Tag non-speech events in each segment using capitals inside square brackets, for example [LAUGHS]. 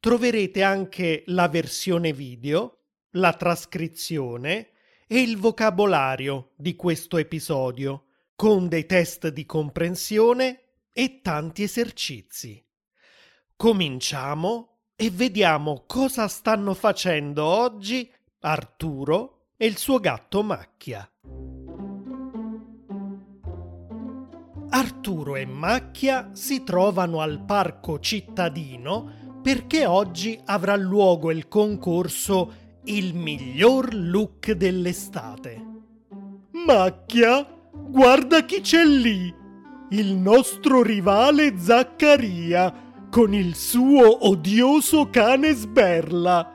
troverete anche la versione video, la trascrizione e il vocabolario di questo episodio, con dei test di comprensione e tanti esercizi. Cominciamo e vediamo cosa stanno facendo oggi Arturo e il suo gatto Macchia. Arturo e Macchia si trovano al parco cittadino perché oggi avrà luogo il concorso Il miglior look dell'estate. Macchia, guarda chi c'è lì! Il nostro rivale Zaccaria con il suo odioso cane sberla.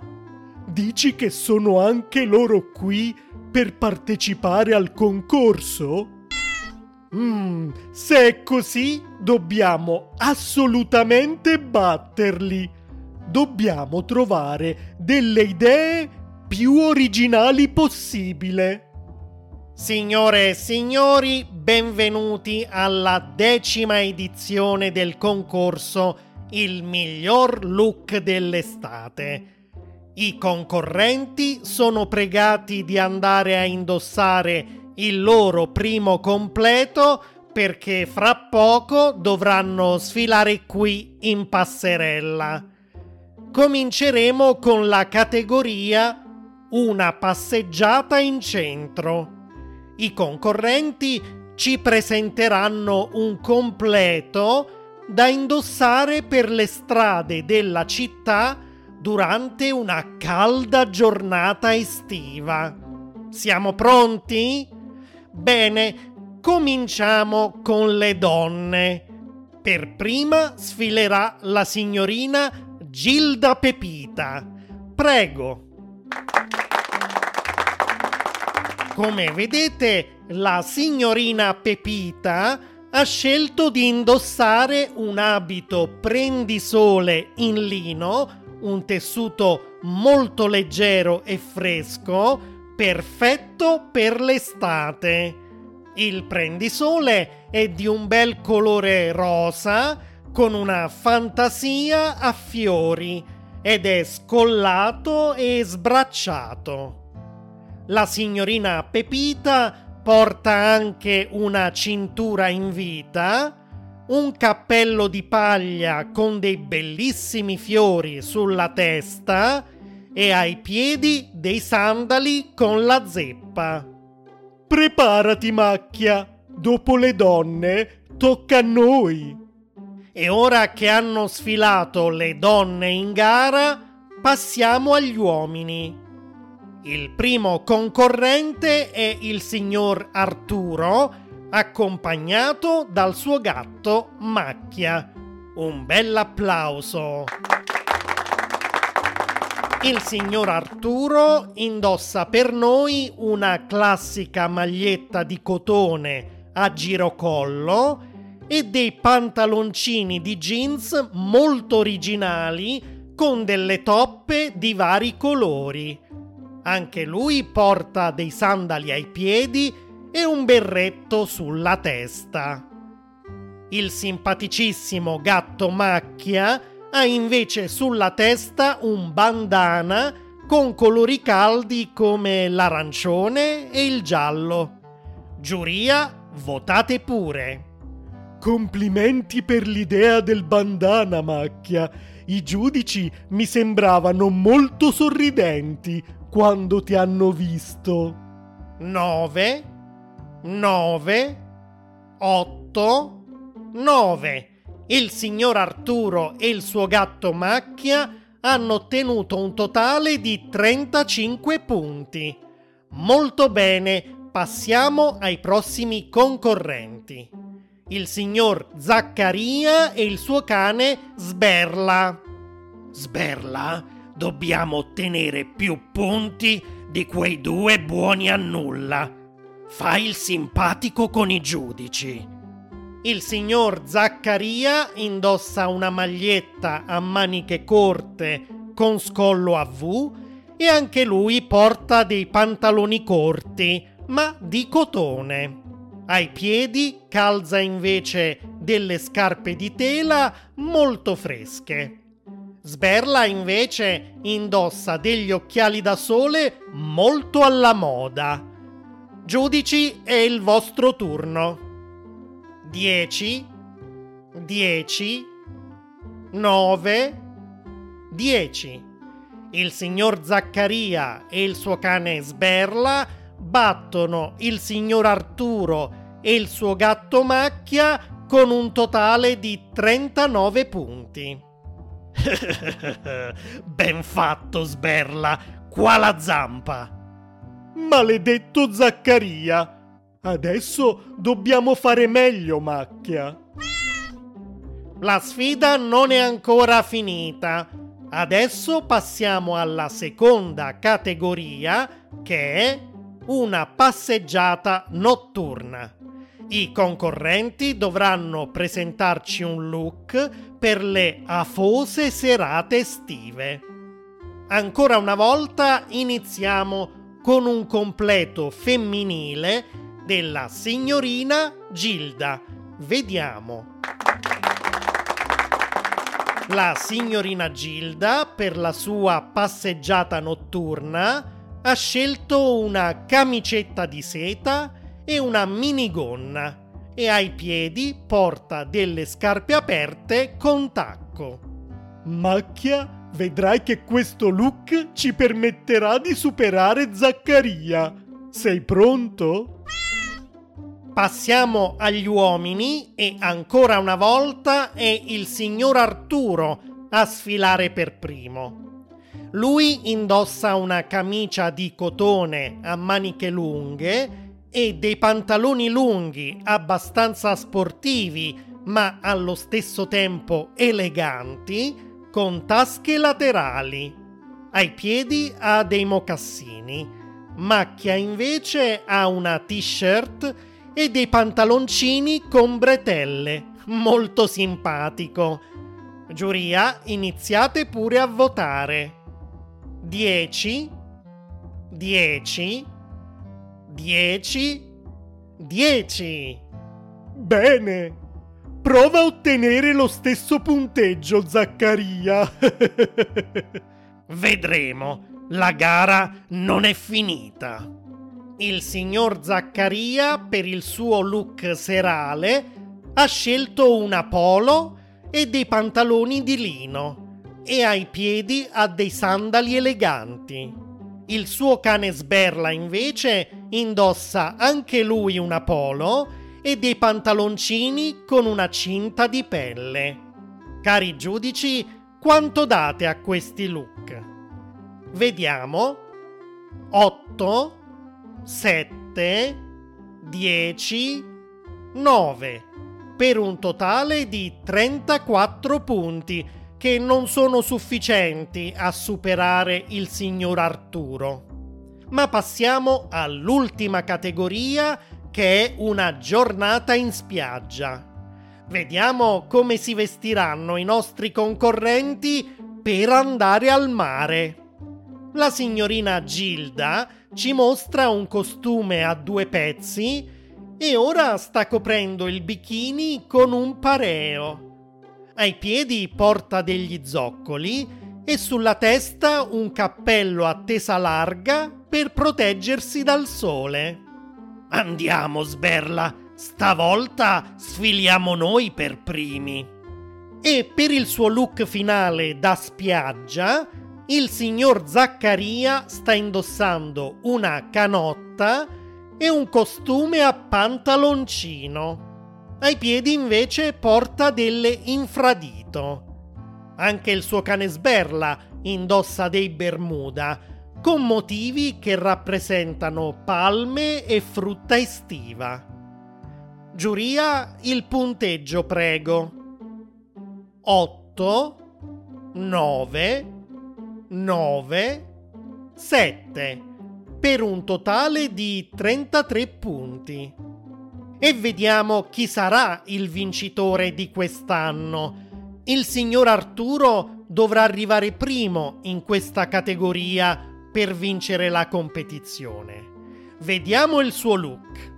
Dici che sono anche loro qui per partecipare al concorso? Mm, se è così, dobbiamo assolutamente batterli. Dobbiamo trovare delle idee più originali possibile. Signore e signori, benvenuti alla decima edizione del concorso Il miglior look dell'estate. I concorrenti sono pregati di andare a indossare il loro primo completo perché fra poco dovranno sfilare qui in passerella. Cominceremo con la categoria Una passeggiata in centro. I concorrenti ci presenteranno un completo da indossare per le strade della città durante una calda giornata estiva. Siamo pronti? Bene, cominciamo con le donne. Per prima sfilerà la signorina Gilda Pepita. Prego. Come vedete, la signorina Pepita ha scelto di indossare un abito prendisole in lino, un tessuto molto leggero e fresco, perfetto per l'estate. Il prendisole è di un bel colore rosa con una fantasia a fiori ed è scollato e sbracciato. La signorina Pepita porta anche una cintura in vita, un cappello di paglia con dei bellissimi fiori sulla testa e ai piedi dei sandali con la zeppa. Preparati, macchia! Dopo le donne, tocca a noi! E ora che hanno sfilato le donne in gara, passiamo agli uomini. Il primo concorrente è il signor Arturo, accompagnato dal suo gatto Macchia. Un bel applauso! Il signor Arturo indossa per noi una classica maglietta di cotone a girocollo e dei pantaloncini di jeans molto originali con delle toppe di vari colori. Anche lui porta dei sandali ai piedi e un berretto sulla testa. Il simpaticissimo gatto Macchia ha invece sulla testa un bandana con colori caldi come l'arancione e il giallo. Giuria, votate pure. Complimenti per l'idea del bandana, Macchia. I giudici mi sembravano molto sorridenti quando ti hanno visto. 9 9 8 9 il signor Arturo e il suo gatto Macchia hanno ottenuto un totale di 35 punti. Molto bene, passiamo ai prossimi concorrenti. Il signor Zaccaria e il suo cane Sberla. Sberla? dobbiamo ottenere più punti di quei due buoni a nulla. Fai il simpatico con i giudici. Il signor Zaccaria indossa una maglietta a maniche corte con scollo a V e anche lui porta dei pantaloni corti, ma di cotone. Ai piedi calza invece delle scarpe di tela molto fresche. Sberla invece indossa degli occhiali da sole molto alla moda. Giudici, è il vostro turno. 10 10 9 10 Il signor Zaccaria e il suo cane Sberla battono il signor Arturo e il suo gatto Macchia con un totale di 39 punti. [LAUGHS] ben fatto, Sberla, qua la zampa. Maledetto Zaccaria. Adesso dobbiamo fare meglio, Macchia. La sfida non è ancora finita. Adesso passiamo alla seconda categoria che è una passeggiata notturna. I concorrenti dovranno presentarci un look per le afose serate estive. Ancora una volta iniziamo con un completo femminile della signorina Gilda. Vediamo. La signorina Gilda, per la sua passeggiata notturna, ha scelto una camicetta di seta e una minigonna e ai piedi porta delle scarpe aperte con tacco. Macchia, vedrai che questo look ci permetterà di superare Zaccaria. Sei pronto? Passiamo agli uomini e ancora una volta è il signor Arturo a sfilare per primo. Lui indossa una camicia di cotone a maniche lunghe e dei pantaloni lunghi abbastanza sportivi ma allo stesso tempo eleganti con tasche laterali. Ai piedi ha dei mocassini. Macchia invece ha una t-shirt e dei pantaloncini con bretelle. Molto simpatico. Giuria, iniziate pure a votare. 10 10 10 10 Bene. Prova a ottenere lo stesso punteggio, Zaccaria. [LAUGHS] Vedremo. La gara non è finita. Il signor Zaccaria, per il suo look serale, ha scelto una polo e dei pantaloni di lino e ai piedi ha dei sandali eleganti. Il suo cane Sberla invece indossa anche lui una polo e dei pantaloncini con una cinta di pelle. Cari giudici, quanto date a questi look? Vediamo. 8, 7, 10, 9, per un totale di 34 punti che non sono sufficienti a superare il signor Arturo. Ma passiamo all'ultima categoria che è una giornata in spiaggia. Vediamo come si vestiranno i nostri concorrenti per andare al mare. La signorina Gilda ci mostra un costume a due pezzi e ora sta coprendo il bikini con un pareo. Ai piedi porta degli zoccoli e sulla testa un cappello a tesa larga per proteggersi dal sole. Andiamo, Sberla, stavolta sfiliamo noi per primi. E per il suo look finale da spiaggia, il signor Zaccaria sta indossando una canotta e un costume a pantaloncino. Ai piedi invece porta delle infradito. Anche il suo cane sberla indossa dei bermuda con motivi che rappresentano palme e frutta estiva. Giuria, il punteggio prego. 8, 9, 9, 7, per un totale di 33 punti. E vediamo chi sarà il vincitore di quest'anno. Il signor Arturo dovrà arrivare primo in questa categoria per vincere la competizione. Vediamo il suo look.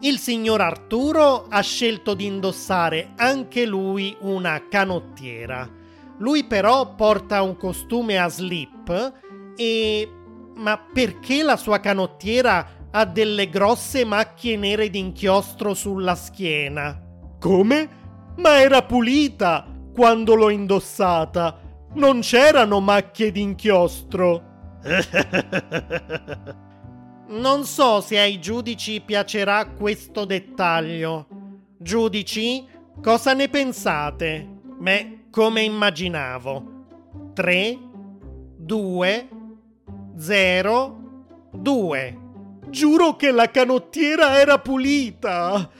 Il signor Arturo ha scelto di indossare anche lui una canottiera. Lui però porta un costume a slip e... Ma perché la sua canottiera ha delle grosse macchie nere d'inchiostro sulla schiena? Come? Ma era pulita quando l'ho indossata. Non c'erano macchie d'inchiostro. [LAUGHS] non so se ai giudici piacerà questo dettaglio. Giudici, cosa ne pensate? Beh, come immaginavo. 3, 2, 0, 2. Giuro che la canottiera era pulita.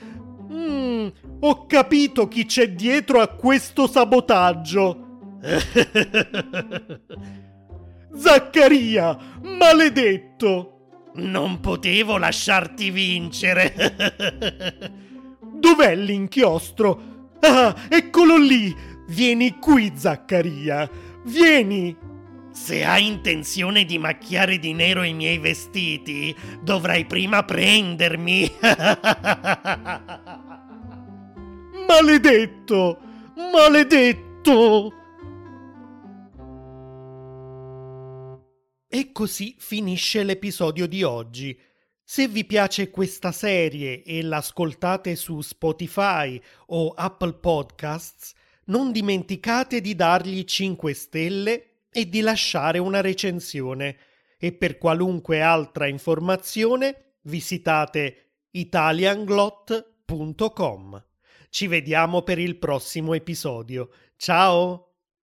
Mm, ho capito chi c'è dietro a questo sabotaggio. [LAUGHS] Zaccaria, maledetto! Non potevo lasciarti vincere. [LAUGHS] Dov'è l'inchiostro? Ah, eccolo lì! Vieni qui, Zaccaria! Vieni! Se hai intenzione di macchiare di nero i miei vestiti, dovrai prima prendermi. [LAUGHS] Maledetto! Maledetto! E così finisce l'episodio di oggi. Se vi piace questa serie e l'ascoltate su Spotify o Apple Podcasts, non dimenticate di dargli 5 stelle e di lasciare una recensione e per qualunque altra informazione visitate italianglot.com. Ci vediamo per il prossimo episodio. Ciao!